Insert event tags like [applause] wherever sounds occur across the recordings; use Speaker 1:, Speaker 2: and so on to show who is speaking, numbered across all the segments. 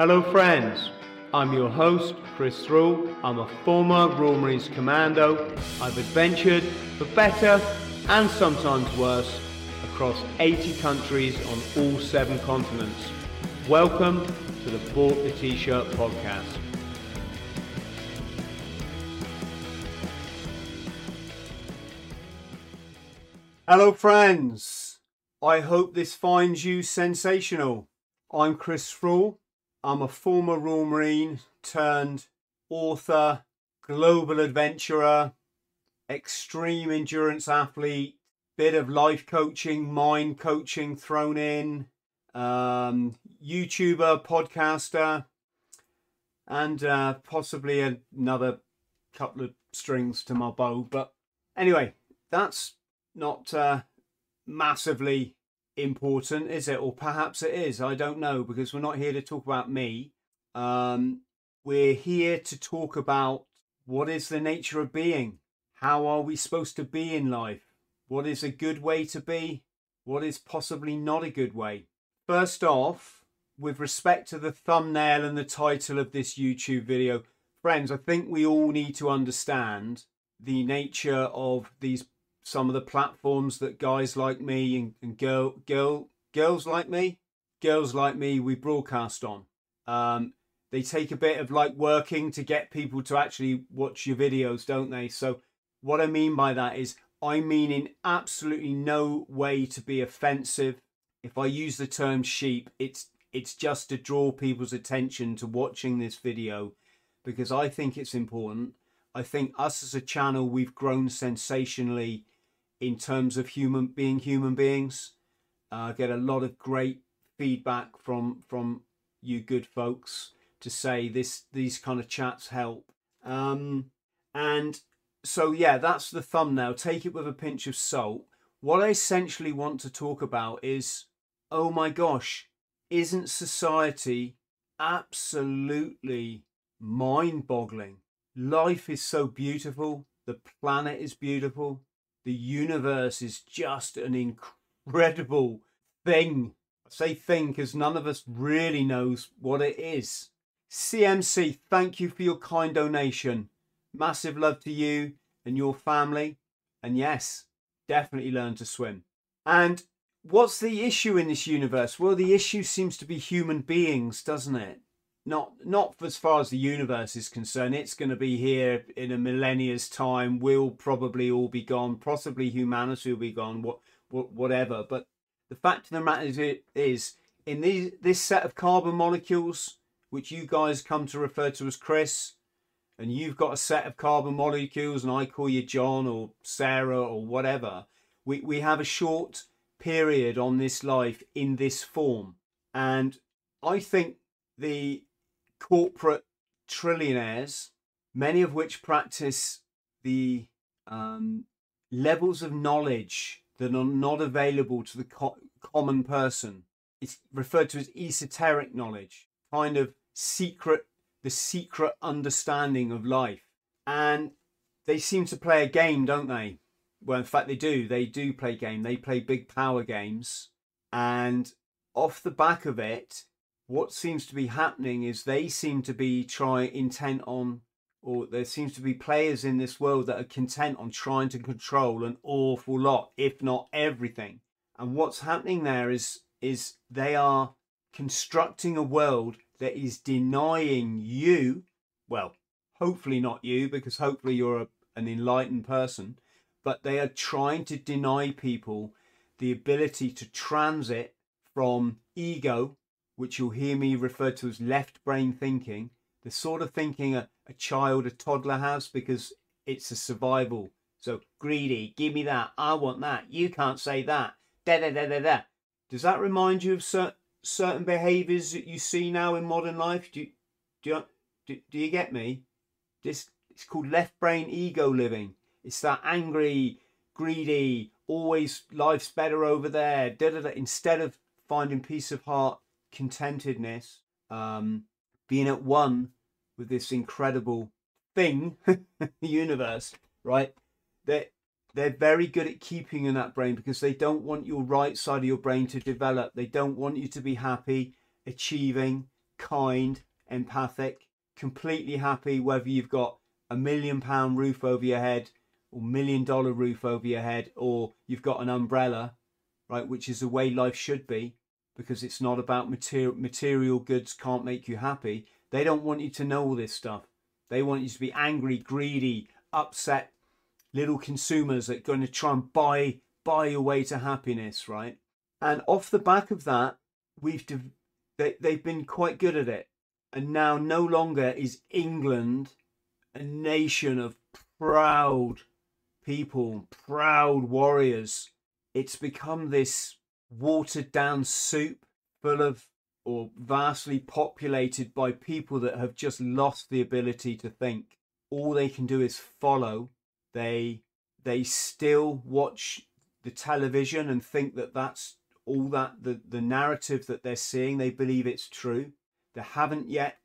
Speaker 1: Hello, friends. I'm your host, Chris Thrall. I'm a former Royal Marines Commando. I've adventured for better and sometimes worse across 80 countries on all seven continents. Welcome to the Bought the T-Shirt podcast. Hello, friends. I hope this finds you sensational. I'm Chris Thrall. I'm a former Royal Marine turned author, global adventurer, extreme endurance athlete, bit of life coaching, mind coaching thrown in, um, YouTuber, podcaster, and uh, possibly another couple of strings to my bow. But anyway, that's not uh, massively important, is it? Or perhaps it is. I don't know because we're not here to talk about me. Um, we're here to talk about what is the nature of being. How are we supposed to be in life? What is a good way to be? What is possibly not a good way? First off, with respect to the thumbnail and the title of this YouTube video, friends, I think we all need to understand the nature of these some of the platforms that guys like me and, and girl girl girls like me girls like me we broadcast on. Um, they take a bit of like working to get people to actually watch your videos don't they? So what i mean by that is i mean in absolutely no way to be offensive. If i use the term sheep it's it's just to draw people's attention to watching this video because i think it's important. I think us as a channel we've grown sensationally in terms of human being human beings. Uh, get a lot of great feedback from from you good folks to say this these kind of chats help. Um, and so yeah, that's the thumbnail. Take it with a pinch of salt. What I essentially want to talk about is, oh my gosh, isn't society absolutely mind-boggling? Life is so beautiful. The planet is beautiful the universe is just an incredible thing. I say thing because none of us really knows what it is. CMC, thank you for your kind donation. Massive love to you and your family. And yes, definitely learn to swim. And what's the issue in this universe? Well, the issue seems to be human beings, doesn't it? Not not as far as the universe is concerned. It's going to be here in a millennia's time. We'll probably all be gone. Possibly humanity will be gone. What, what whatever. But the fact of the matter is, in these, this set of carbon molecules which you guys come to refer to as chris and you've got a set of carbon molecules and i call you john or sarah or whatever we, we have a short period on this life in this form. And i think the corporate trillionaires, many of which practice the um, levels of knowledge that are not available to the co- common person. It's referred to as esoteric knowledge, kind of secret, the secret understanding of life. And they seem to play a game, don't they? Well, in fact, they do. They do play game. They play big power games. And off the back of it, what seems to be happening is they seem to be trying intent on or there seems to be players in this world that are content on trying to control an awful lot if not everything. And what's happening there is is they are constructing a world that is denying you well hopefully not you because hopefully you're a, an enlightened person but they are trying to deny people the ability to transit from ego which you'll hear me refer to as left brain thinking, the sort of thinking a, a child, a toddler has, because it's a survival. So greedy, give me that, I want that, you can't say that, da da da da da. Does that remind you of cer- certain behaviours that you see now in modern life? Do you, do you, do, do you get me? This it's called left brain ego living. It's that angry, greedy, always life's better over there. Da, da, da, instead of finding peace of heart contentedness, um, being at one with this incredible thing, the [laughs] universe, right? They're, they're very good at keeping in that brain because they don't want your right side of your brain to develop. They don't want you to be happy, achieving, kind, empathic, completely happy whether you've got a million pound roof over your head or million dollar roof over your head or you've got an umbrella, right, which is the way life should be because it's not about material material goods can't make you happy. They don't want you to know all this stuff. They want you to be angry, greedy, upset little consumers that are going to try and buy buy your way to happiness, right? And off the back of that, we've they, they've been quite good at it. And now no longer is England a nation of proud people, proud warriors. It's become this watered down soup full of or vastly populated by people that have just lost the ability to think. All they can do is follow. They they still watch the television and think that that's all that the, the narrative that they're seeing they believe it's true they haven't yet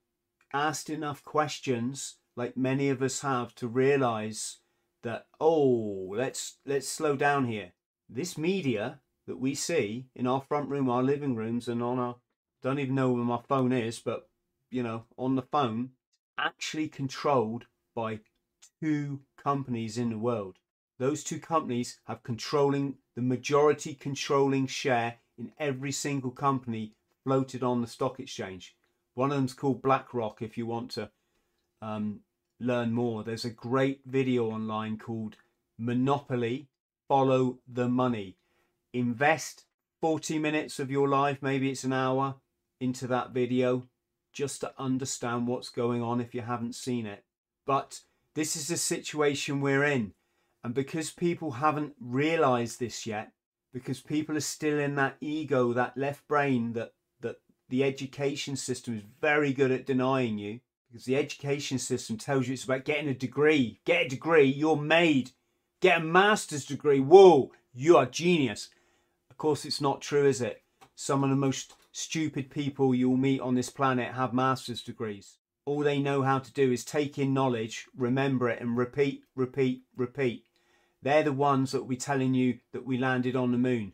Speaker 1: asked enough questions like many of us have to realize that oh let's let's slow down here this media that we see in our front room our living rooms and on our don't even know where my phone is but you know on the phone actually controlled by two companies in the world those two companies have controlling the majority controlling share in every single company floated on the stock exchange. One of them's called BlackRock. If you want to um, learn more, there's a great video online called Monopoly Follow the Money. Invest 40 minutes of your life, maybe it's an hour, into that video just to understand what's going on if you haven't seen it. But this is the situation we're in. And because people haven't realized this yet, because people are still in that ego, that left brain that, that the education system is very good at denying you, because the education system tells you it's about getting a degree. Get a degree, you're made. Get a master's degree. Whoa, you are genius. Of course, it's not true, is it? Some of the most stupid people you'll meet on this planet have master's degrees. All they know how to do is take in knowledge, remember it, and repeat, repeat, repeat. They're the ones that will be telling you that we landed on the moon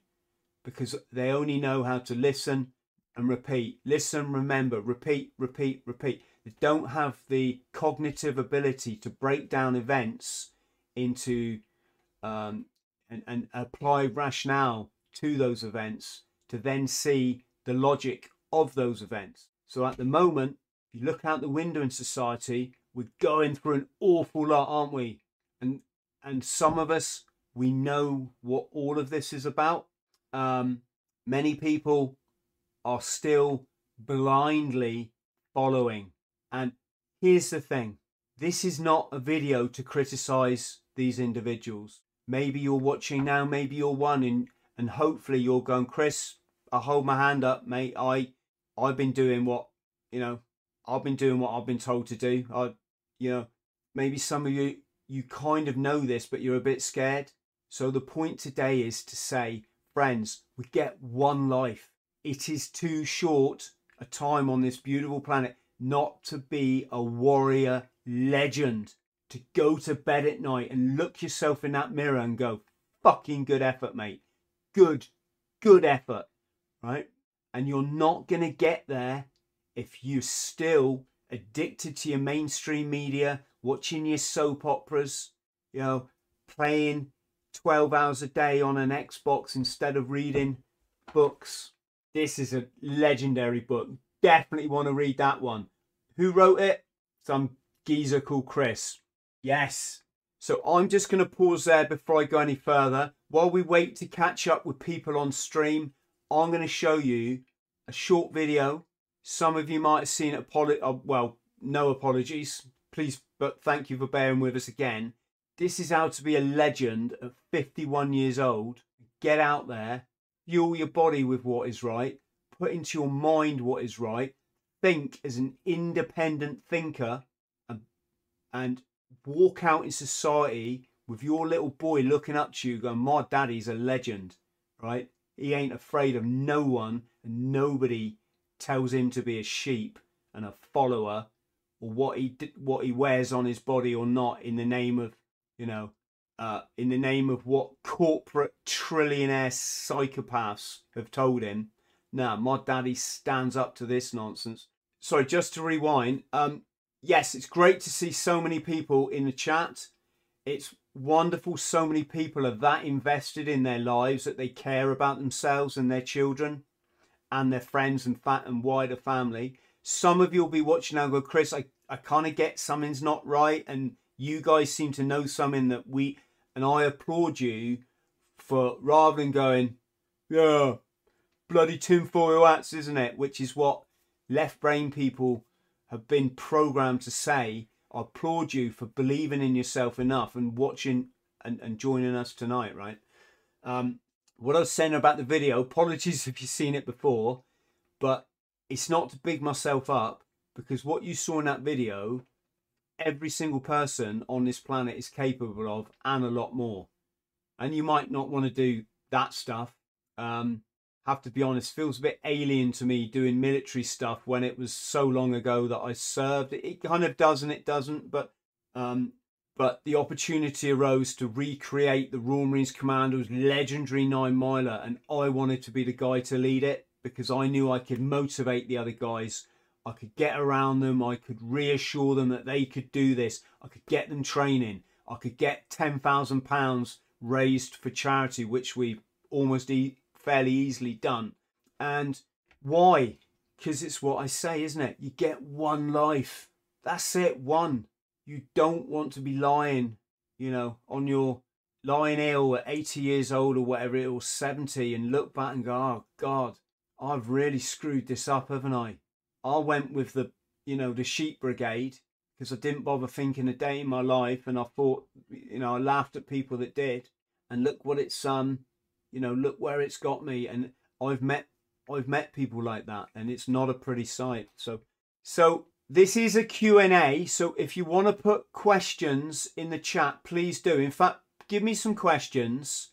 Speaker 1: because they only know how to listen and repeat. Listen, remember, repeat, repeat, repeat. They don't have the cognitive ability to break down events into um, and, and apply rationale to those events to then see the logic of those events. So at the moment, if you look out the window in society, we're going through an awful lot, aren't we? And and some of us we know what all of this is about. Um, many people are still blindly following. And here's the thing this is not a video to criticize these individuals. Maybe you're watching now, maybe you're one, and, and hopefully you're going, Chris, I hold my hand up, mate. I I've been doing what you know, I've been doing what I've been told to do. I you know, maybe some of you you kind of know this, but you're a bit scared. So the point today is to say, friends, we get one life. It is too short a time on this beautiful planet not to be a warrior legend, to go to bed at night and look yourself in that mirror and go, fucking good effort, mate. Good, good effort, right? And you're not going to get there if you're still addicted to your mainstream media, watching your soap operas, you know, playing 12 hours a day on an Xbox instead of reading books. This is a legendary book. Definitely want to read that one. Who wrote it? Some geezer called Chris. Yes. So I'm just going to pause there before I go any further. While we wait to catch up with people on stream, I'm going to show you a short video. Some of you might have seen it. Uh, well, no apologies. Please but thank you for bearing with us again. This is how to be a legend at 51 years old. Get out there, fuel your body with what is right, put into your mind what is right, think as an independent thinker, and, and walk out in society with your little boy looking up to you, going, My daddy's a legend, right? He ain't afraid of no one, and nobody tells him to be a sheep and a follower or what he what he wears on his body or not in the name of you know uh, in the name of what corporate trillionaire psychopaths have told him. Now, my daddy stands up to this nonsense. sorry, just to rewind. Um, yes, it's great to see so many people in the chat. It's wonderful so many people are that invested in their lives that they care about themselves and their children and their friends and fat and wider family. Some of you will be watching now go, Chris, I, I kind of get something's not right. And you guys seem to know something that we, and I applaud you for rather than going, yeah, bloody tinfoil hats, isn't it? Which is what left brain people have been programmed to say. I applaud you for believing in yourself enough and watching and, and joining us tonight, right? Um, what I was saying about the video, apologies [laughs] if you've seen it before, but it's not to big myself up because what you saw in that video, every single person on this planet is capable of and a lot more. And you might not want to do that stuff. Um, have to be honest, feels a bit alien to me doing military stuff when it was so long ago that I served. It kind of does and it doesn't, but um, but the opportunity arose to recreate the Royal Marines Commando's legendary nine miler, and I wanted to be the guy to lead it because I knew I could motivate the other guys. I could get around them. I could reassure them that they could do this. I could get them training. I could get ten thousand pounds raised for charity, which we've almost fairly easily done. And why? Because it's what I say, isn't it? You get one life. That's it, one. You don't want to be lying, you know, on your lying ill at 80 years old or whatever it or 70 and look back and go, oh God, I've really screwed this up, haven't I? I went with the, you know, the sheep brigade because I didn't bother thinking a day in my life and I thought, you know, I laughed at people that did. And look what it's um you know look where it's got me. And i've met i've met people like that and it's not a pretty sight. So so this is a q&a so if you want to put questions in the chat please do. In fact give me some questions.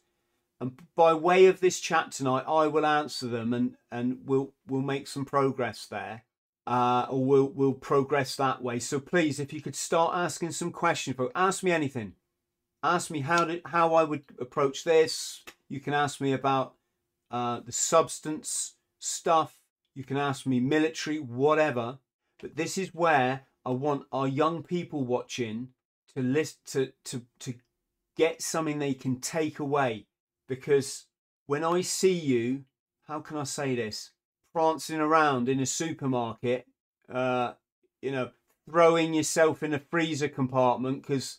Speaker 1: And by way of this chat tonight i will answer them and and we'll we'll make some progress there uh, or we'll we'll progress that way. So please if you could start asking some questions ask me anything. Ask me how did how i would approach this you can ask me about uh, the substance stuff. You can ask me military, whatever. But this is where I want our young people watching to list to to to get something they can take away. Because when I see you, how can I say this? Prancing around in a supermarket, uh, you know, throwing yourself in a freezer compartment because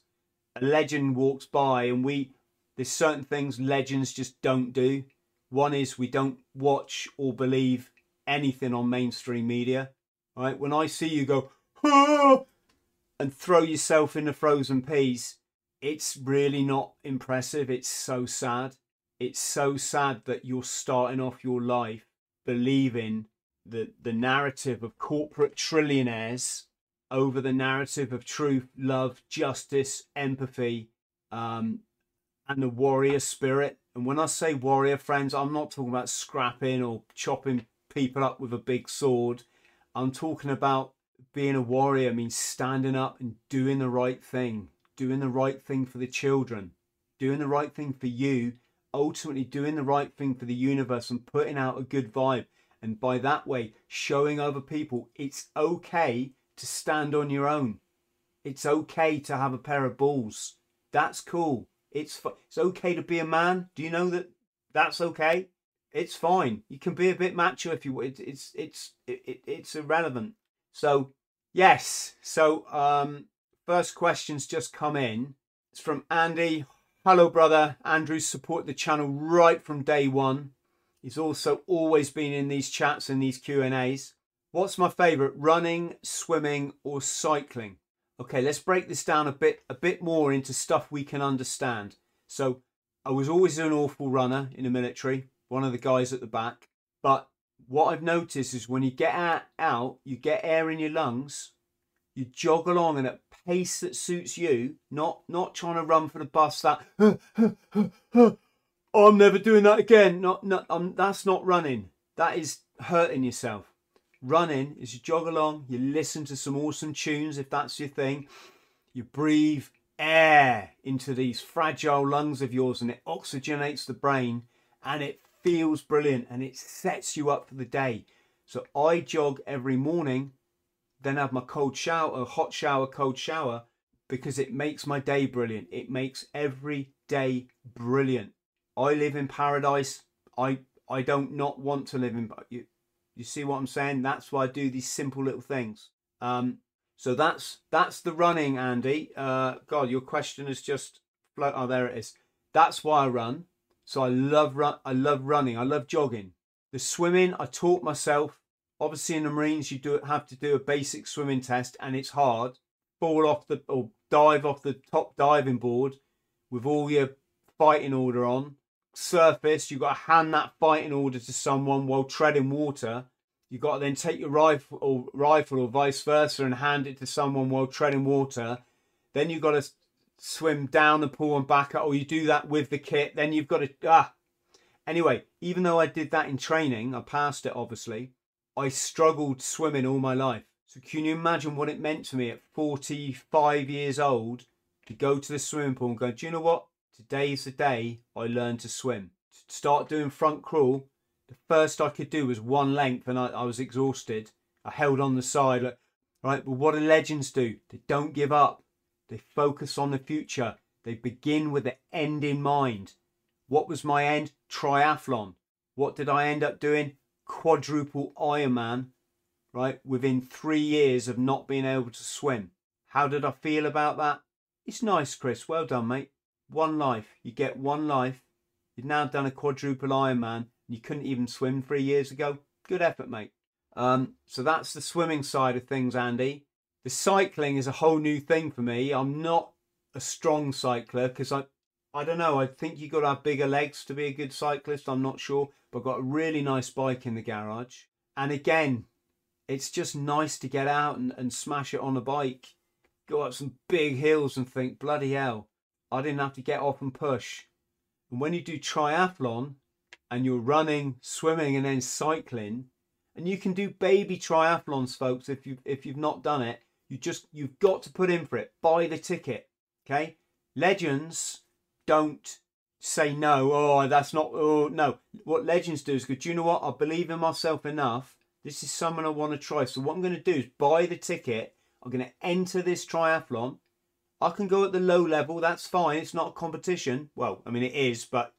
Speaker 1: a legend walks by and we there's certain things legends just don't do. One is we don't watch or believe anything on mainstream media. Right? When I see you go, ah! and throw yourself in the frozen peas, it's really not impressive. It's so sad. It's so sad that you're starting off your life believing the, the narrative of corporate trillionaires over the narrative of truth, love, justice, empathy, um, and the warrior spirit. And when I say warrior, friends, I'm not talking about scrapping or chopping people up with a big sword. I'm talking about being a warrior means standing up and doing the right thing, doing the right thing for the children, doing the right thing for you, ultimately doing the right thing for the universe and putting out a good vibe. And by that way, showing other people it's okay to stand on your own. It's okay to have a pair of balls. That's cool. It's it's okay to be a man. Do you know that that's okay? It's fine. You can be a bit macho if you. It, it's it's it, it's irrelevant. So yes. So um, first questions just come in. It's from Andy. Hello, brother. Andrew support the channel right from day one. He's also always been in these chats and these Q and A's. What's my favourite? Running, swimming, or cycling? Okay, let's break this down a bit a bit more into stuff we can understand. So I was always an awful runner in the military, one of the guys at the back. But what I've noticed is when you get out, out you get air in your lungs, you jog along at a pace that suits you, not not trying to run for the bus that I'm never doing that again. Not, not um, that's not running. That is hurting yourself running is you jog along, you listen to some awesome tunes if that's your thing, you breathe air into these fragile lungs of yours and it oxygenates the brain and it feels brilliant and it sets you up for the day. So I jog every morning then have my cold shower, a hot shower, cold shower, because it makes my day brilliant. It makes every day brilliant. I live in paradise. I I don't not want to live in you. See what I'm saying? That's why I do these simple little things. Um, so that's that's the running, Andy. Uh, God, your question is just float. Oh, there it is. That's why I run. So I love run. I love running. I love jogging. The swimming, I taught myself. Obviously, in the Marines, you do have to do a basic swimming test, and it's hard. Fall off the or dive off the top diving board with all your fighting order on. Surface, you've got to hand that fighting order to someone while treading water. You've got to then take your rifle or rifle or vice versa and hand it to someone while treading water. Then you've got to swim down the pool and back up, or you do that with the kit. Then you've got to ah. Anyway, even though I did that in training, I passed it obviously. I struggled swimming all my life. So can you imagine what it meant to me at 45 years old to go to the swimming pool and go, do you know what? Today's the day I learned to swim. To start doing front crawl, the first I could do was one length and I, I was exhausted. I held on the side. Like, right, but what do legends do? They don't give up. They focus on the future. They begin with the end in mind. What was my end? Triathlon. What did I end up doing? Quadruple Ironman, right? Within three years of not being able to swim. How did I feel about that? It's nice, Chris. Well done, mate. One life. You get one life. You've now done a quadruple Ironman. You couldn't even swim three years ago. Good effort, mate. Um, so that's the swimming side of things, Andy. The cycling is a whole new thing for me. I'm not a strong cycler because I, I don't know. I think you've got to have bigger legs to be a good cyclist. I'm not sure, but I've got a really nice bike in the garage. And again, it's just nice to get out and, and smash it on a bike, go up some big hills and think, bloody hell, I didn't have to get off and push. And when you do triathlon and you're running, swimming, and then cycling, and you can do baby triathlons, folks, if you if you've not done it, you just you've got to put in for it. Buy the ticket. Okay? Legends don't say no. Oh, that's not. Oh no. What legends do is go. Do you know what? I believe in myself enough. This is someone I want to try. So what I'm going to do is buy the ticket. I'm going to enter this triathlon. I can go at the low level. That's fine. It's not a competition. Well, I mean it is, but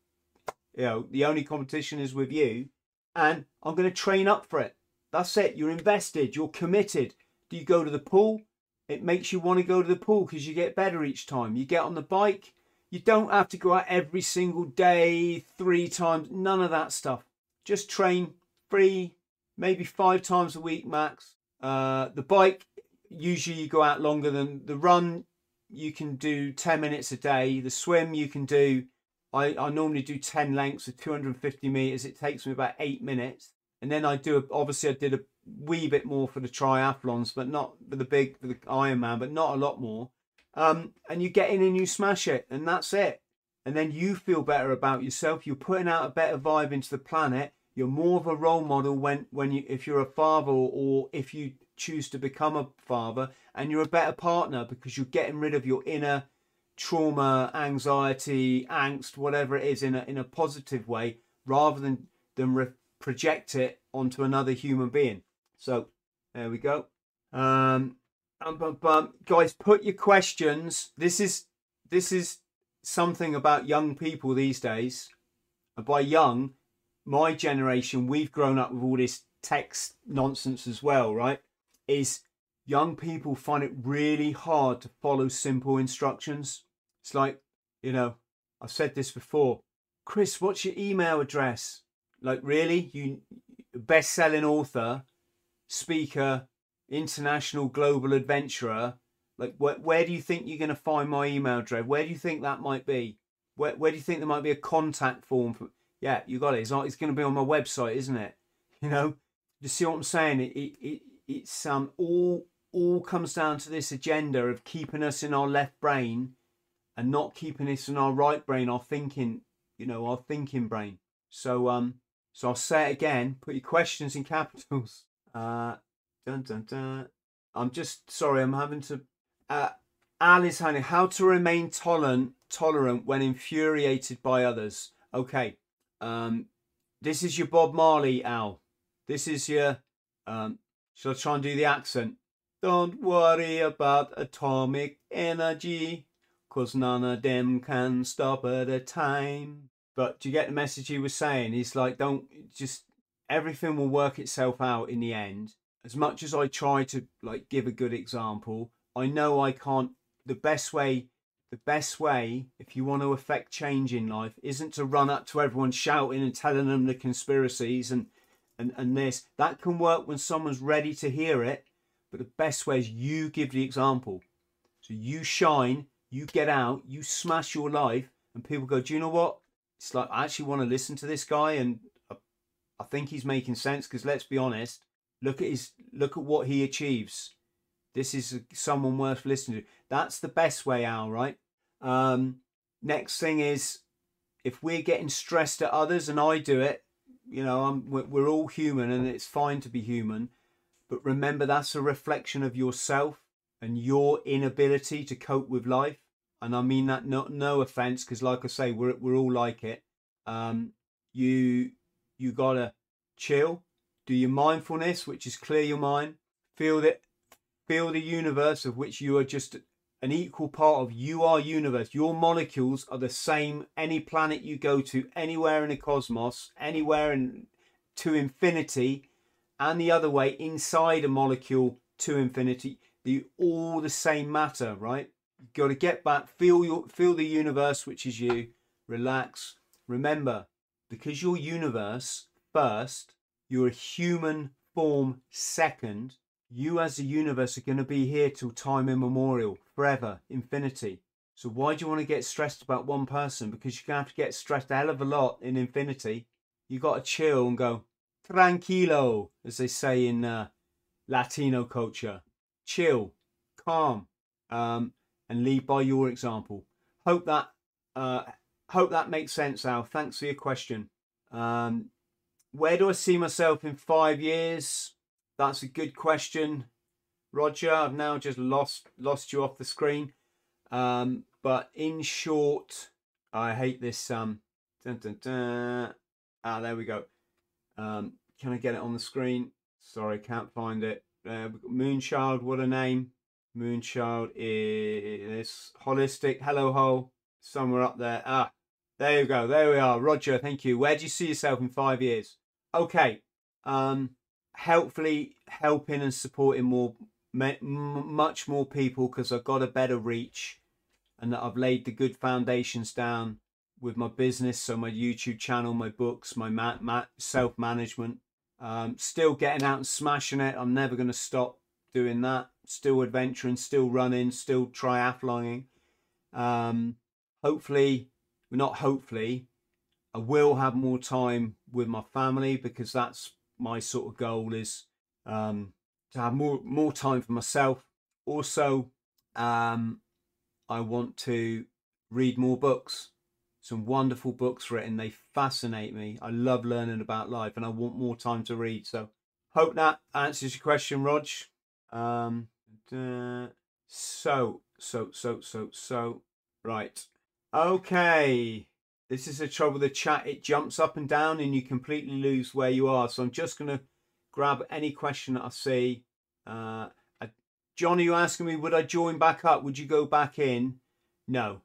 Speaker 1: you know the only competition is with you. And I'm going to train up for it. That's it. You're invested. You're committed. Do you go to the pool? It makes you want to go to the pool because you get better each time. You get on the bike. You don't have to go out every single day, three times, none of that stuff. Just train three, maybe five times a week max. Uh, the bike, usually you go out longer than the run. You can do 10 minutes a day. The swim, you can do, I, I normally do 10 lengths of 250 meters. It takes me about eight minutes. And then I do, a, obviously, I did a wee bit more for the triathlons, but not for the big for the Ironman, but not a lot more. Um, and you get in and you smash it, and that's it. And then you feel better about yourself. You're putting out a better vibe into the planet. You're more of a role model when when you if you're a father or, or if you choose to become a father, and you're a better partner because you're getting rid of your inner trauma, anxiety, angst, whatever it is, in a in a positive way, rather than than re- project it onto another human being. So there we go. Um, um, guys, put your questions. This is this is something about young people these days. And by young, my generation, we've grown up with all this text nonsense as well, right? Is young people find it really hard to follow simple instructions. It's like, you know, I've said this before. Chris, what's your email address? Like, really? You best selling author speaker, international global adventurer, like where, where do you think you're going to find my email address? Where do you think that might be? Where, where do you think there might be a contact form for? Yeah, you got it. It's, it's going to be on my website, isn't it? You know, you see what I'm saying? It, it, it it's um all all comes down to this agenda of keeping us in our left brain and not keeping this in our right brain, our thinking, you know, our thinking brain. So um, so I'll say it again. Put your questions in capitals. [laughs] Uh, dun, dun, dun. I'm just sorry. I'm having to. Uh, Alice Honey, how to remain tolerant tolerant when infuriated by others. Okay. Um, this is your Bob Marley, Al. This is your. Um, shall I try and do the accent? Don't worry about atomic energy, cause none of them can stop at a time. But do you get the message he was saying? He's like, don't just everything will work itself out in the end. As much as I try to like give a good example, I know I can't. The best way, the best way, if you want to affect change in life, isn't to run up to everyone shouting and telling them the conspiracies and and and this. That can work when someone's ready to hear it, but the best way is you give the example. So you shine, you get out, you smash your life, and people go, "Do you know what? It's like I actually want to listen to this guy, and I, think he's making sense." Because let's be honest, look at his look at what he achieves this is someone worth listening to that's the best way out right um next thing is if we're getting stressed at others and i do it you know I'm, we're all human and it's fine to be human but remember that's a reflection of yourself and your inability to cope with life and i mean that not no offense because like i say we're, we're all like it um you you gotta chill do your mindfulness, which is clear your mind. Feel that feel the universe of which you are just an equal part of. You are universe. Your molecules are the same any planet you go to, anywhere in the cosmos, anywhere in to infinity, and the other way inside a molecule to infinity. The all the same matter, right? You've got to get back, feel your feel the universe, which is you. Relax. Remember, because your universe first you're a human form second. You as a universe are going to be here till time immemorial, forever, infinity. So why do you want to get stressed about one person? Because you're going to have to get stressed a hell of a lot in infinity. You got to chill and go tranquilo, as they say in uh, Latino culture. Chill, calm, um, and lead by your example. Hope that uh, hope that makes sense, Al. Thanks for your question. Um, where do I see myself in five years? That's a good question, Roger. I've now just lost lost you off the screen. Um, but in short, I hate this. Um, dun, dun, dun. Ah, there we go. Um, can I get it on the screen? Sorry, can't find it. Uh, Moonchild, what a name. Moonchild is holistic. Hello, ho. Somewhere up there. Ah, there you go. There we are. Roger, thank you. Where do you see yourself in five years? okay, um, helpfully helping and supporting more, much more people because I've got a better reach and that I've laid the good foundations down with my business, so my YouTube channel, my books, my ma- ma- self management. Um, still getting out and smashing it. I'm never going to stop doing that. Still adventuring, still running, still triathloning. Um, hopefully, not hopefully, I will have more time with my family because that's my sort of goal is um, to have more more time for myself. Also, um, I want to read more books. Some wonderful books written. They fascinate me. I love learning about life, and I want more time to read. So, hope that answers your question, Rog. Um, so, so, so, so, so, right. Okay. This is the trouble with the chat. It jumps up and down and you completely lose where you are. So I'm just going to grab any question that I see. Uh, John, are you asking me, would I join back up? Would you go back in? No,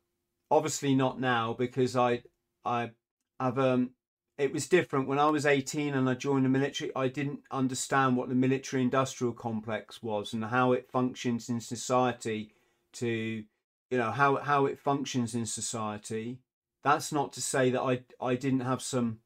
Speaker 1: obviously not now because I, I have, um, it was different when I was 18 and I joined the military. I didn't understand what the military industrial complex was and how it functions in society to, you know, how, how it functions in society that's not to say that I I didn't have some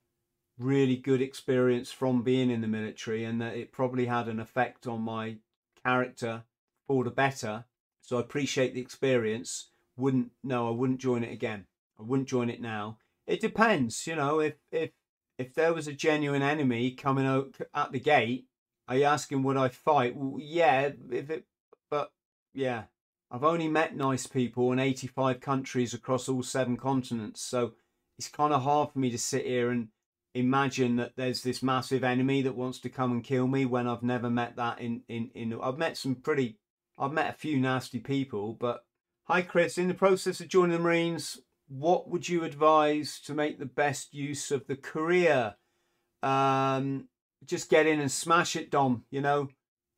Speaker 1: really good experience from being in the military and that it probably had an effect on my character for the better. So I appreciate the experience. Wouldn't no, I wouldn't join it again. I wouldn't join it now. It depends, you know, if if if there was a genuine enemy coming out at the gate, are you asking would I fight? Well, yeah, if it but yeah, I've only met nice people in 85 countries across all seven continents. So it's kind of hard for me to sit here and imagine that there's this massive enemy that wants to come and kill me when I've never met that in, in, in I've met some pretty, I've met a few nasty people, but hi Chris, in the process of joining the Marines, what would you advise to make the best use of the career? Um, just get in and smash it, Dom, you know,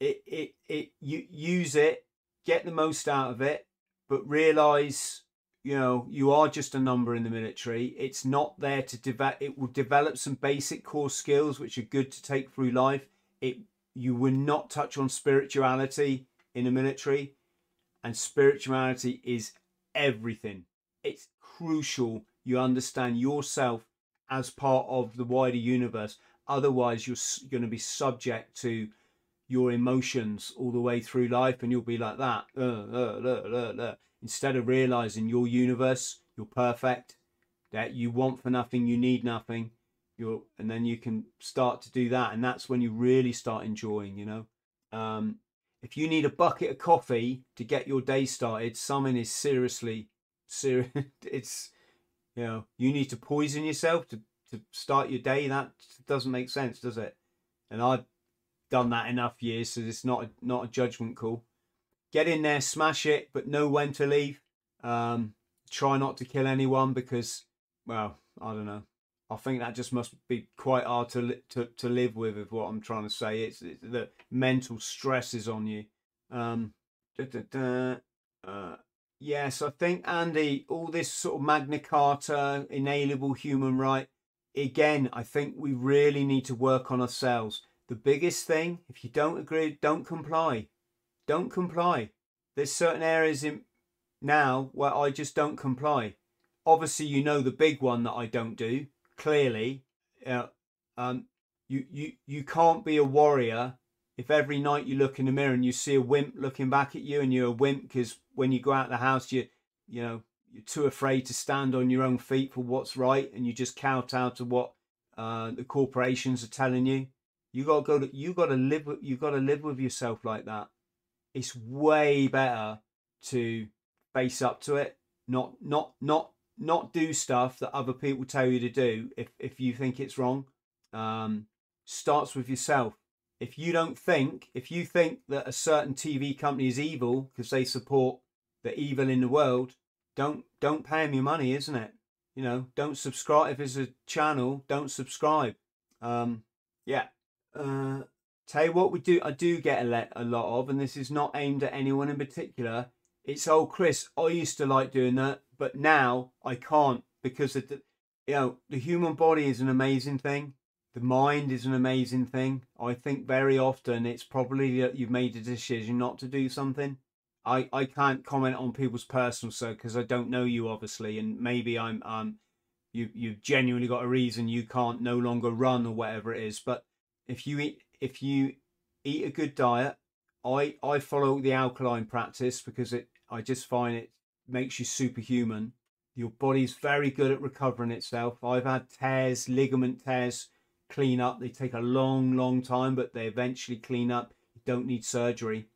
Speaker 1: it, it, it, you, use it, get the most out of it, but realize you know you are just a number in the military. It's not there to develop it will develop some basic core skills which are good to take through life. It you will not touch on spirituality in the military and spirituality is everything. It's crucial you understand yourself as part of the wider universe. Otherwise you're going to be subject to your emotions all the way through life and you'll be like that. Uh, uh, uh, instead of realizing your universe, you're perfect, that you want for nothing, you need nothing, you're, and then you can start to do that, and that's when you really start enjoying. You know, um, if you need a bucket of coffee to get your day started, something is seriously serious. [laughs] it's you know, you need to poison yourself to to start your day. That doesn't make sense, does it? And I've done that enough years, so it's not a, not a judgment call get in there, smash it, but know when to leave. Um, try not to kill anyone because, well, I don't know. I think that just must be quite hard to to to live with. Is what I'm trying to say. It's, it's the mental stress is on you. Um, da, da, da. Uh, yes, I think Andy, all this sort of Magna Carta, inalienable human right. Again, I think we really need to work on ourselves. The biggest thing, if you don't agree, don't comply. Don't comply. There's certain areas in now where I just don't comply. Obviously, you know the big one that I don't do. Clearly, uh, um, you you you can't be a warrior if every night you look in the mirror and you see a wimp looking back at you, and you're a wimp because when you go out the house, you you know you're too afraid to stand on your own feet for what's right, and you just kowtow to what uh, the corporations are telling you. You got to go to you got to live with you got to live with yourself like that it's way better to face up to it, not not not not do stuff that other people tell you to do if if you think it's wrong. Um, starts with yourself. If you don't think, if you think that a certain TV company is evil because they support the evil in the world, don't don't pay them your money, isn't it? You know, don't subscribe if it's a channel. Don't subscribe. Um, yeah. Uh, Tell you what we do, I do get a, a lot of, and this is not aimed at anyone in particular. It's old Chris, I used to like doing that, but now I can't because the, you know the human body is an amazing thing. The mind is an amazing thing. I think very often it's probably that you've made a decision not to do something. I, I can't comment on people's personal so because I don't know you obviously, and maybe I'm um you you've genuinely got a reason you can't no longer run or whatever it is. But if you eat if you eat a good diet, I I follow the alkaline practice because it I just find it makes you superhuman. Your body's very good at recovering itself. I've had tears, ligament tears, clean up. They take a long, long time, but they eventually clean up. You don't need surgery.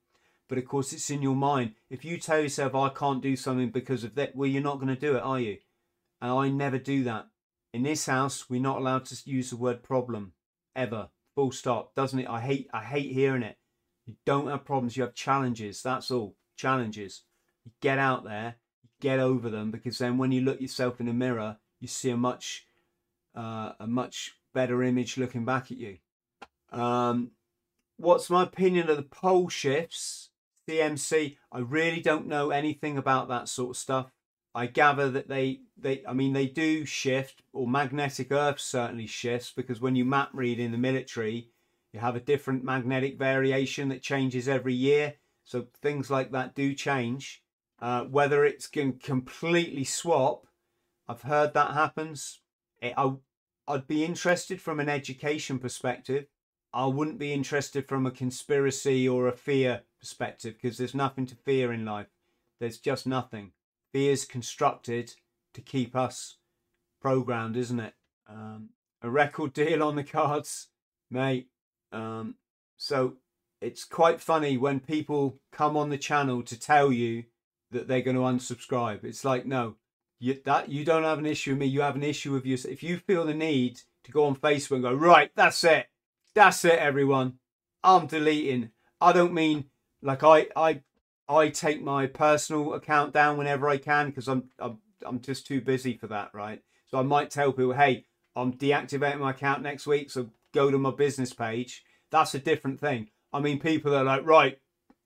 Speaker 1: But of course, it's in your mind. If you tell yourself, I can't do something because of that, well, you're not going to do it, are you? And I never do that. In this house, we're not allowed to use the word problem ever. Full stop. Doesn't it? I hate I hate hearing it. You don't have problems, you have challenges. That's all. Challenges. You get out there, get over them because then when you look yourself in the mirror, you see a much uh, a much better image looking back at you. Um, what's my opinion of the pole shifts? CMC. I really don't know anything about that sort of stuff. I gather that they, they, I mean, they do shift, or magnetic earth certainly shifts, because when you map read in the military, you have a different magnetic variation that changes every year. So things like that do change. Uh, whether it's can completely swap, I've heard that happens. It, I, I'd be interested from an education perspective. I wouldn't be interested from a conspiracy or a fear perspective because there's nothing to fear in life. There's just nothing is constructed to keep us programmed, isn't it? Um, a record deal on the cards, mate. Um, so it's quite funny when people come on the channel to tell you that they're going to unsubscribe. It's like, no, you, that you don't have an issue with me. You have an issue with you. If you feel the need to go on Facebook and go, right, that's it, that's it, everyone. I'm deleting. I don't mean like I I I take my personal account down whenever I can because I'm, I'm I'm just too busy for that, right? So I might tell people, hey, I'm deactivating my account next week, so go to my business page. That's a different thing. I mean, people are like, right,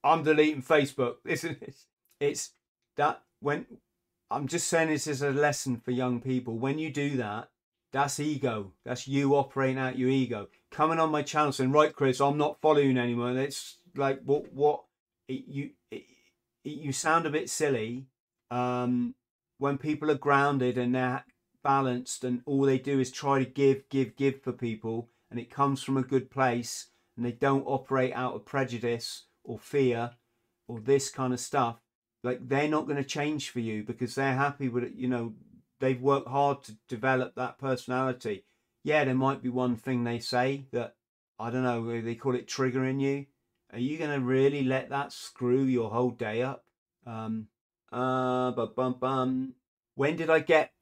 Speaker 1: I'm deleting Facebook. Isn't it? It's that when I'm just saying this as a lesson for young people. When you do that, that's ego. That's you operating out your ego. Coming on my channel saying, "Right, Chris, I'm not following anyone." It's like what what it, you it, you sound a bit silly um, when people are grounded and they're balanced and all they do is try to give, give, give for people, and it comes from a good place, and they don't operate out of prejudice or fear or this kind of stuff. Like they're not going to change for you because they're happy with it. You know, they've worked hard to develop that personality. Yeah, there might be one thing they say that I don't know. They call it triggering you. Are you going to really let that screw your whole day up? Um, uh, bum, bum, bum. When did I get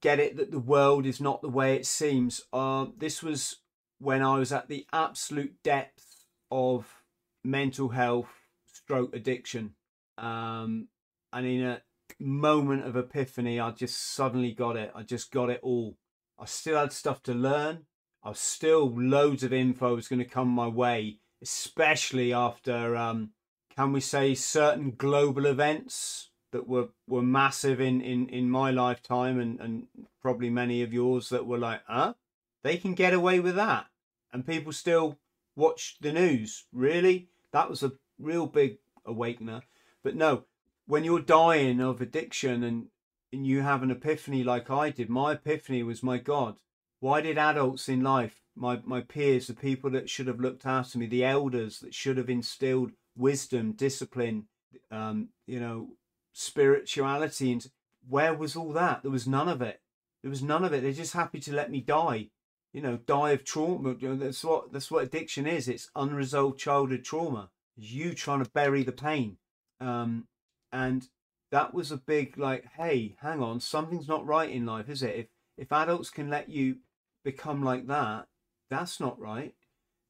Speaker 1: get it that the world is not the way it seems? Uh, this was when I was at the absolute depth of mental health, stroke addiction. Um, and in a moment of epiphany, I just suddenly got it. I just got it all. I still had stuff to learn. I was still loads of info was going to come my way, especially after, um, can we say, certain global events that were, were massive in, in, in my lifetime and, and probably many of yours that were like, huh? They can get away with that. And people still watch the news. Really? That was a real big awakener. But no, when you're dying of addiction and, and you have an epiphany like I did, my epiphany was, my God, why did adults in life, my, my peers, the people that should have looked after me, the elders that should have instilled wisdom, discipline, um, you know, spirituality, and where was all that? There was none of it. There was none of it. They're just happy to let me die. You know, die of trauma. You know, that's what that's what addiction is. It's unresolved childhood trauma. It's you trying to bury the pain. Um, and that was a big like, hey, hang on, something's not right in life, is it? If if adults can let you become like that, that's not right.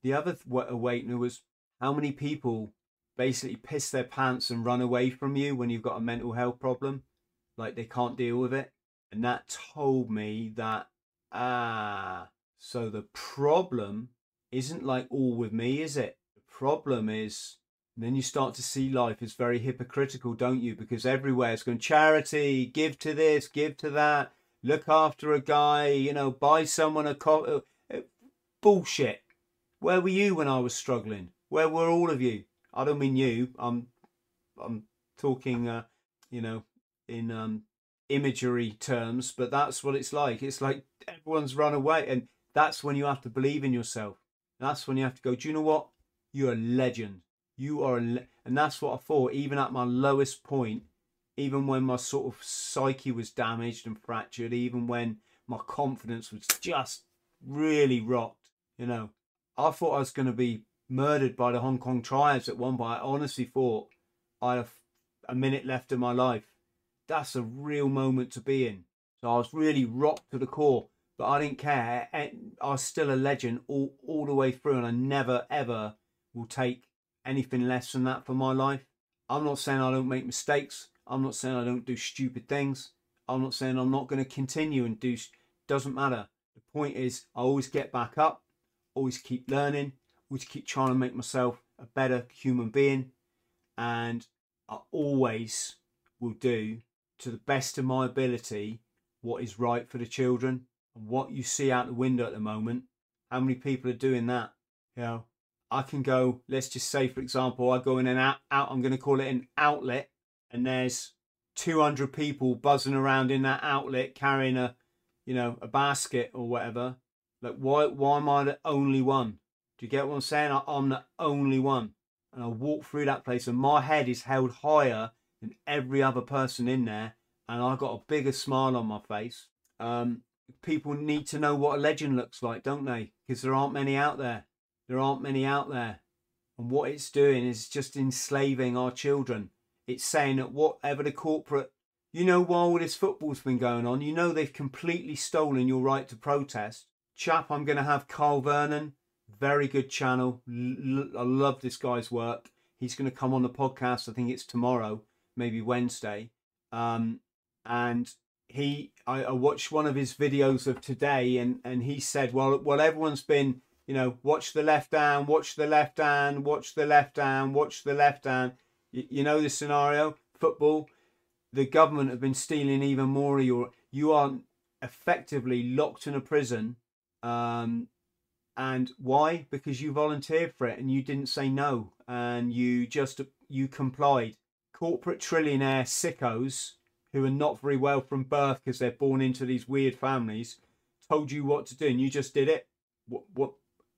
Speaker 1: The other awakener was how many people basically piss their pants and run away from you when you've got a mental health problem, like they can't deal with it. And that told me that, ah, so the problem isn't like all with me, is it? The problem is then you start to see life as very hypocritical, don't you? Because everywhere it's going charity, give to this, give to that, look after a guy, you know, buy someone a co- uh, uh, bullshit. Where were you when I was struggling? Where were all of you? I don't mean you. I'm I'm talking, uh, you know, in um, imagery terms, but that's what it's like. It's like everyone's run away, and that's when you have to believe in yourself. That's when you have to go. Do you know what? You're a legend. You are, and that's what I thought. Even at my lowest point, even when my sort of psyche was damaged and fractured, even when my confidence was just really rocked, you know, I thought I was going to be murdered by the Hong Kong triads at one point. I honestly thought I had a minute left of my life. That's a real moment to be in. So I was really rocked to the core, but I didn't care. I was still a legend all, all the way through, and I never ever will take anything less than that for my life. I'm not saying I don't make mistakes. I'm not saying I don't do stupid things. I'm not saying I'm not going to continue and do. Doesn't matter. The point is, I always get back up, always keep learning, always keep trying to make myself a better human being, and I always will do to the best of my ability what is right for the children. And what you see out the window at the moment, how many people are doing that? You know, I can go, let's just say, for example, I go in an out, out I'm going to call it an outlet, and there's 200 people buzzing around in that outlet carrying a, you know, a basket or whatever. Like, why, why am I the only one? Do you get what I'm saying? I, I'm the only one. And I walk through that place, and my head is held higher than every other person in there, and I got a bigger smile on my face. Um, people need to know what a legend looks like, don't they? Because there aren't many out there. There aren't many out there. And what it's doing is just enslaving our children. It's saying that whatever the corporate, you know, while all this football's been going on, you know they've completely stolen your right to protest. Chap, I'm going to have Carl Vernon, very good channel. L- I love this guy's work. He's going to come on the podcast. I think it's tomorrow, maybe Wednesday. Um, and he, I, I watched one of his videos of today, and and he said, well, well, everyone's been you know, watch the left hand, watch the left hand, watch the left hand, watch the left hand. You, you know the scenario. Football, the government have been stealing even more of your. You aren't effectively locked in a prison. Um, and why? Because you volunteered for it and you didn't say no, and you just you complied. Corporate trillionaire sickos who are not very well from birth because they're born into these weird families told you what to do and you just did it. What what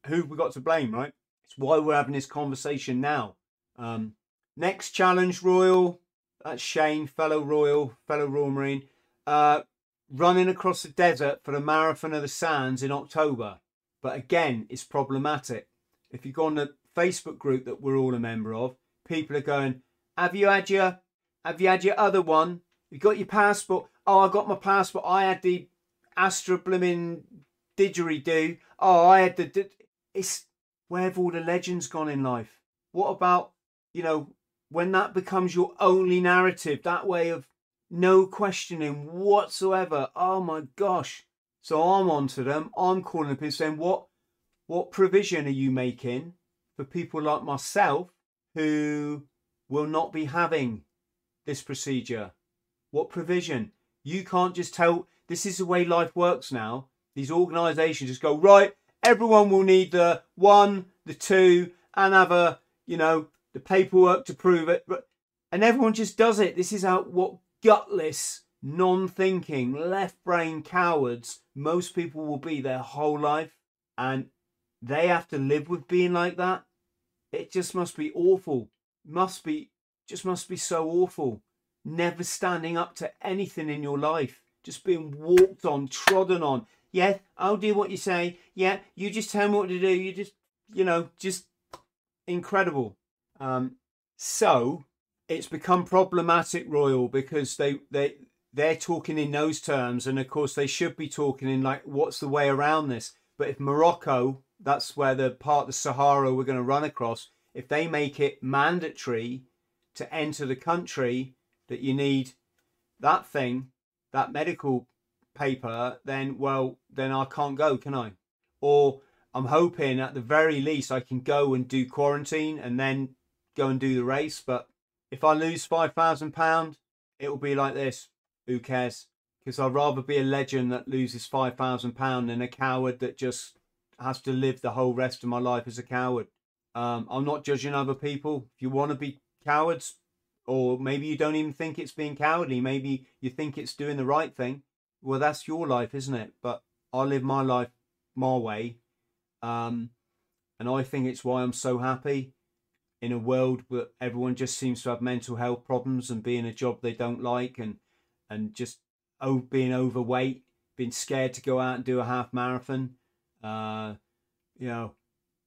Speaker 1: who we got to blame, right? It's why we're having this conversation now. Um, next challenge, Royal. That's Shane, fellow Royal, fellow Royal Marine. Uh, running across the desert for the Marathon of the Sands in October. But again, it's problematic. If you go on the Facebook group that we're all a member of, people are going, "Have you had your, have you had your other one? You got your passport? Oh, I got my passport. I had the Astra didgeridoo. Oh, I had the it's where have all the legends gone in life? What about, you know, when that becomes your only narrative, that way of no questioning whatsoever. Oh my gosh. So I'm on to them. I'm calling up and saying, what what provision are you making for people like myself who will not be having this procedure? What provision? You can't just tell this is the way life works now. These organisations just go, right, everyone will need the one, the two, and have a, you know, the paperwork to prove it. And everyone just does it. This is how what gutless, non-thinking, left-brain cowards most people will be their whole life, and they have to live with being like that. It just must be awful. Must be just must be so awful. Never standing up to anything in your life. Just being walked on, trodden on, yeah, I'll do what you say. Yeah, you just tell me what to do. You just, you know, just incredible. Um, so it's become problematic, Royal, because they they they're talking in those terms, and of course they should be talking in like, what's the way around this? But if Morocco, that's where the part of the Sahara we're going to run across, if they make it mandatory to enter the country that you need that thing, that medical paper, then well, then I can't go, can I? Or I'm hoping at the very least I can go and do quarantine and then go and do the race. But if I lose five thousand pound, it will be like this. Who cares? Because I'd rather be a legend that loses five thousand pound than a coward that just has to live the whole rest of my life as a coward. Um, I'm not judging other people. If you want to be cowards, or maybe you don't even think it's being cowardly, maybe you think it's doing the right thing well, that's your life, isn't it? But I live my life my way. Um, and I think it's why I'm so happy in a world where everyone just seems to have mental health problems and be in a job they don't like and and just oh, being overweight, being scared to go out and do a half marathon. Uh, you know,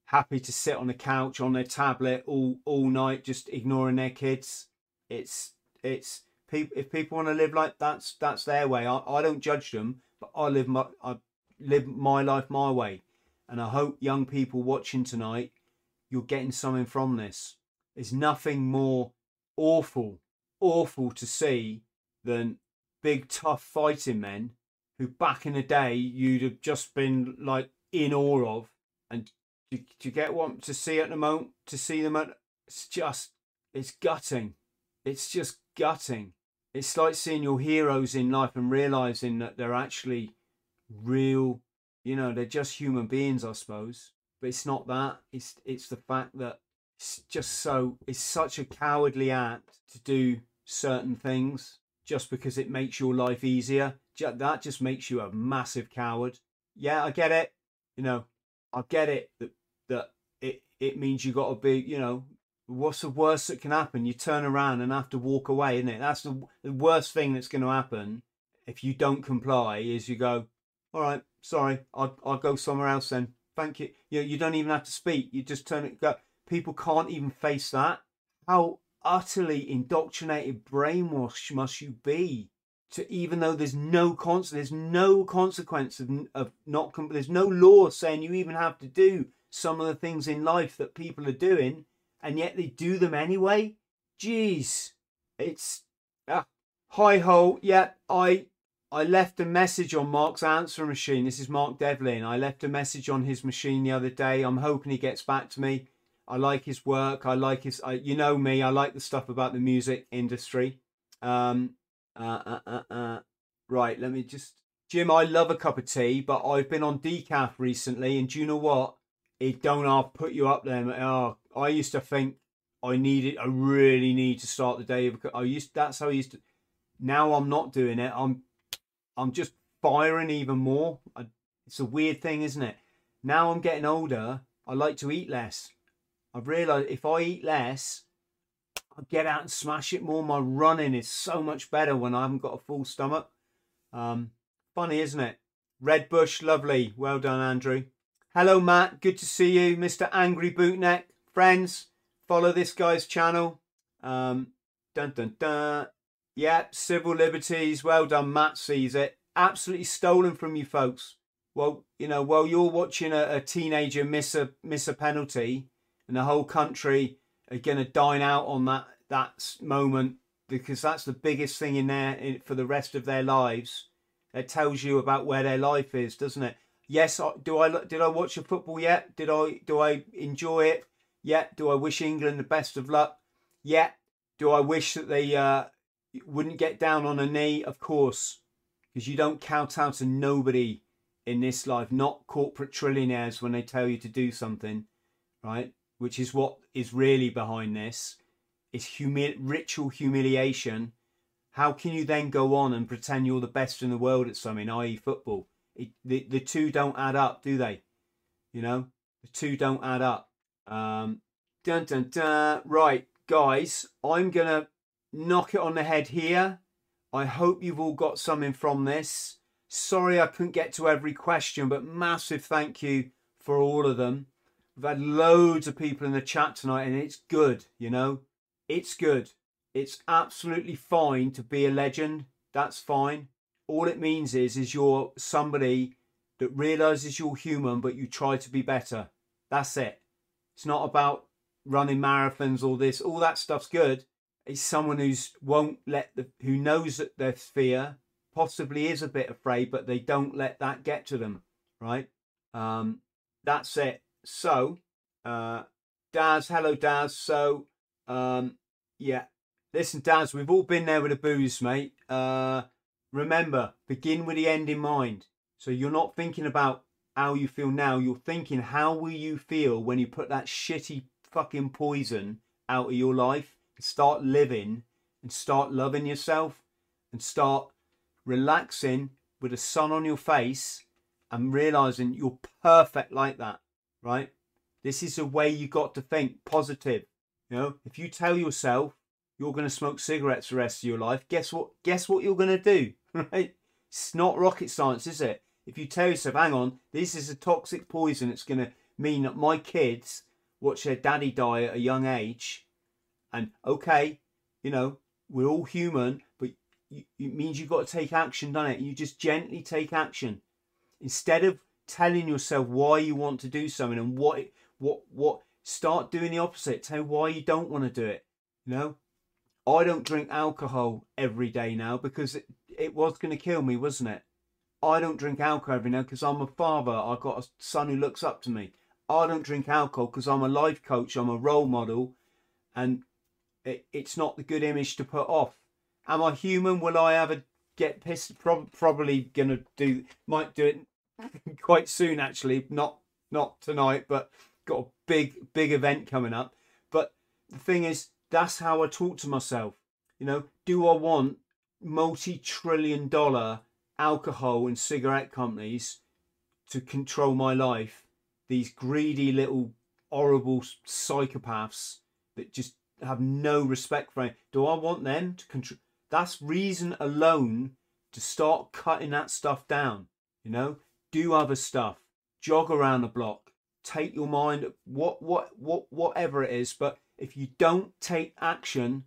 Speaker 1: happy to sit on the couch on their tablet all all night, just ignoring their kids. It's it's people if people want to live like that's that's their way. I, I don't judge them, but I live my I live my life my way. And I hope young people watching tonight, you're getting something from this. There's nothing more awful, awful to see than big tough fighting men who back in the day you'd have just been like in awe of and to, to get one to see at the moment to see them at it's just it's gutting it's just gutting. It's like seeing your heroes in life and realizing that they're actually real you know they're just human beings i suppose. But it's not that. It's it's the fact that it's just so it's such a cowardly act to do certain things just because it makes your life easier. That just makes you a massive coward. Yeah i get it. You know i get it that that it it means you got to be you know what's the worst that can happen? You turn around and have to walk away, isn't it? That's the, the worst thing that's going to happen if you don't comply. Is you go, all right, sorry, I'll I'll go somewhere else then. Thank you. You you don't even have to speak. You just turn it. Go. People can't even face that. How utterly indoctrinated, brainwashed must you be? To even though there's no con- there's no consequence of, of not there's no law saying you even have to do some of the things in life that people are doing and yet they do them anyway. Jeez, it's ah, hi ho. Yeah, I I left a message on Mark's answer machine. This is Mark Devlin. I left a message on his machine the other day. I'm hoping he gets back to me. I like his work. I like his. I, you know me. I like the stuff about the music industry. Um, uh, uh, uh, uh. Right. Let me just. Jim, I love a cup of tea, but I've been on decaf recently, and do you know what? It don't half put you up there. Oh, I used to think I needed. I really need to start the day. Because I used. That's how I used to. Now I'm not doing it. I'm I'm just firing even more. I, it's a weird thing, isn't it? Now I'm getting older, I like to eat less. I've realised if I eat less, I get out and smash it more. My running is so much better when I haven't got a full stomach. Um, funny, isn't it? Red Bush, lovely. Well done, Andrew. Hello, Matt. Good to see you, Mr. Angry Bootneck. Friends, follow this guy's channel. Um, dun dun dun. Yep, civil liberties. Well done, Matt sees it. Absolutely stolen from you folks. Well, you know, while you're watching a, a teenager miss a miss a penalty, and the whole country are going to dine out on that that moment because that's the biggest thing in there for the rest of their lives. It tells you about where their life is, doesn't it? Yes, do I did I watch the football yet? Did I do I enjoy it? Yet, do I wish England the best of luck? Yet, do I wish that they uh, wouldn't get down on a knee, of course, because you don't kowtow to nobody in this life, not corporate trillionaires when they tell you to do something, right? Which is what is really behind this. It's ritual humiliation. How can you then go on and pretend you're the best in the world at something, i.e., football? It, the the two don't add up, do they? You know, the two don't add up. Um, dun dun dun. Right, guys, I'm gonna knock it on the head here. I hope you've all got something from this. Sorry I couldn't get to every question, but massive thank you for all of them. We've had loads of people in the chat tonight, and it's good, you know. It's good. It's absolutely fine to be a legend. That's fine. All it means is, is you're somebody that realizes you're human, but you try to be better. That's it. It's not about running marathons, all this. All that stuff's good it's someone who's won't let the who knows that their fear possibly is a bit afraid, but they don't let that get to them, right? Um, that's it. So, uh, Daz, hello, Daz. So, um, yeah, listen, Daz, we've all been there with a booze, mate. Uh, remember, begin with the end in mind. So you're not thinking about how you feel now. You're thinking, how will you feel when you put that shitty fucking poison out of your life? and start living and start loving yourself and start relaxing with the sun on your face and realizing you're perfect like that, right? This is the way you got to think positive. You know, if you tell yourself you're going to smoke cigarettes the rest of your life, guess what? Guess what you're going to do, [laughs] right? It's not rocket science, is it? If you tell yourself, hang on, this is a toxic poison, it's going to mean that my kids watch their daddy die at a young age and okay, you know, we're all human, but it means you've got to take action, doesn't it? You just gently take action instead of telling yourself why you want to do something and what what what start doing the opposite. Tell why you don't want to do it. You know, I don't drink alcohol every day now because it, it was going to kill me, wasn't it? I don't drink alcohol every now because I'm a father. I've got a son who looks up to me. I don't drink alcohol because I'm a life coach. I'm a role model, and it, it's not the good image to put off. Am I human? Will I ever get pissed? Pro- probably gonna do. Might do it [laughs] quite soon. Actually, not not tonight, but got a big big event coming up. But the thing is, that's how I talk to myself. You know, do I want multi-trillion dollar alcohol and cigarette companies to control my life? These greedy little horrible psychopaths that just have no respect for me. Do I want them to control? That's reason alone to start cutting that stuff down. You know, do other stuff, jog around the block, take your mind, what, what, what, whatever it is. But if you don't take action,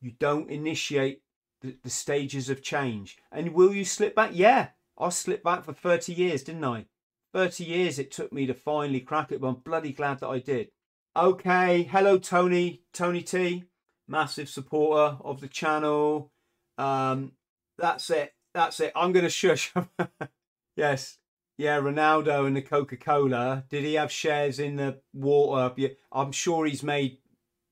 Speaker 1: you don't initiate the, the stages of change. And will you slip back? Yeah, I slipped back for 30 years, didn't I? 30 years it took me to finally crack it, but I'm bloody glad that I did. Okay, hello Tony, Tony T, massive supporter of the channel. Um, that's it. That's it. I'm going to shush. [laughs] yes. Yeah, Ronaldo and the Coca Cola. Did he have shares in the water? I'm sure he's made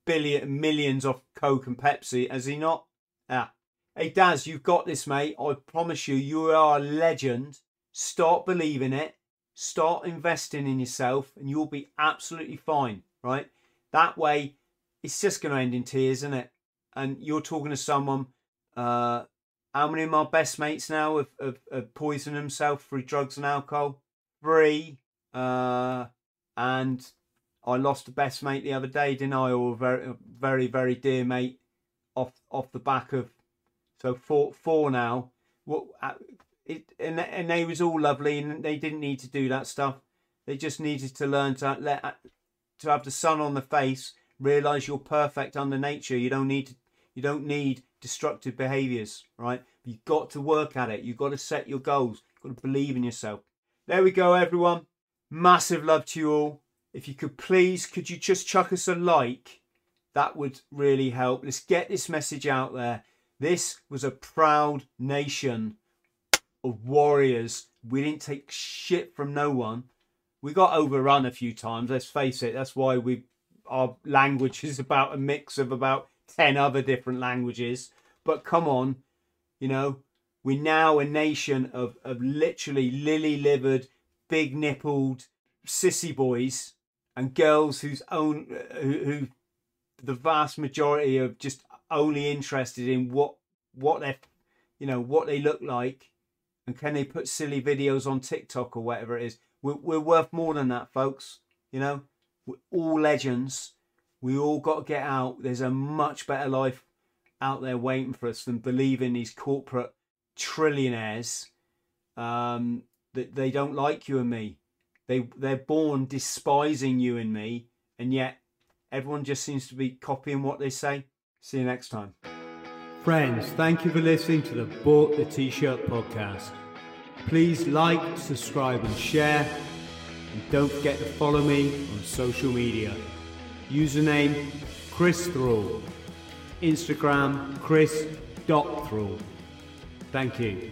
Speaker 1: billion millions off Coke and Pepsi. Has he not? Ah. Hey Daz, you've got this, mate. I promise you, you are a legend. Start believing it. Start investing in yourself, and you'll be absolutely fine. Right? That way, it's just going to end in tears, isn't it? And you're talking to someone. Uh, how many of my best mates now have, have, have poisoned themselves through drugs and alcohol? Three. Uh, and I lost a best mate the other day, a very, very, very dear mate off off the back of. So four, four now. What? Uh, it, and and they was all lovely, and they didn't need to do that stuff. They just needed to learn to let to have the sun on the face, realize you're perfect under nature. You don't need to, you don't need destructive behaviors, right? You've got to work at it. You've got to set your goals. You've got to believe in yourself. There we go, everyone. Massive love to you all. If you could please, could you just chuck us a like? That would really help. Let's get this message out there. This was a proud nation of warriors. We didn't take shit from no one. We got overrun a few times, let's face it. That's why we our language is about a mix of about 10 other different languages. But come on, you know, we're now a nation of, of literally lily livered, big nippled sissy boys and girls whose own, who, who the vast majority are just only interested in what, what they're, you know, what they look like and can they put silly videos on TikTok or whatever it is. We're, we're worth more than that, folks. You know, we're all legends we all got to get out. There's a much better life out there waiting for us than believing these corporate trillionaires um, that they don't like you and me. They they're born despising you and me, and yet everyone just seems to be copying what they say. See you next time. Friends, thank you for listening to the Bought the T-Shirt podcast. Please like, subscribe and share. And don't forget to follow me on social media. Username Chris Thrall. Instagram Chris.Thrall. Thank you.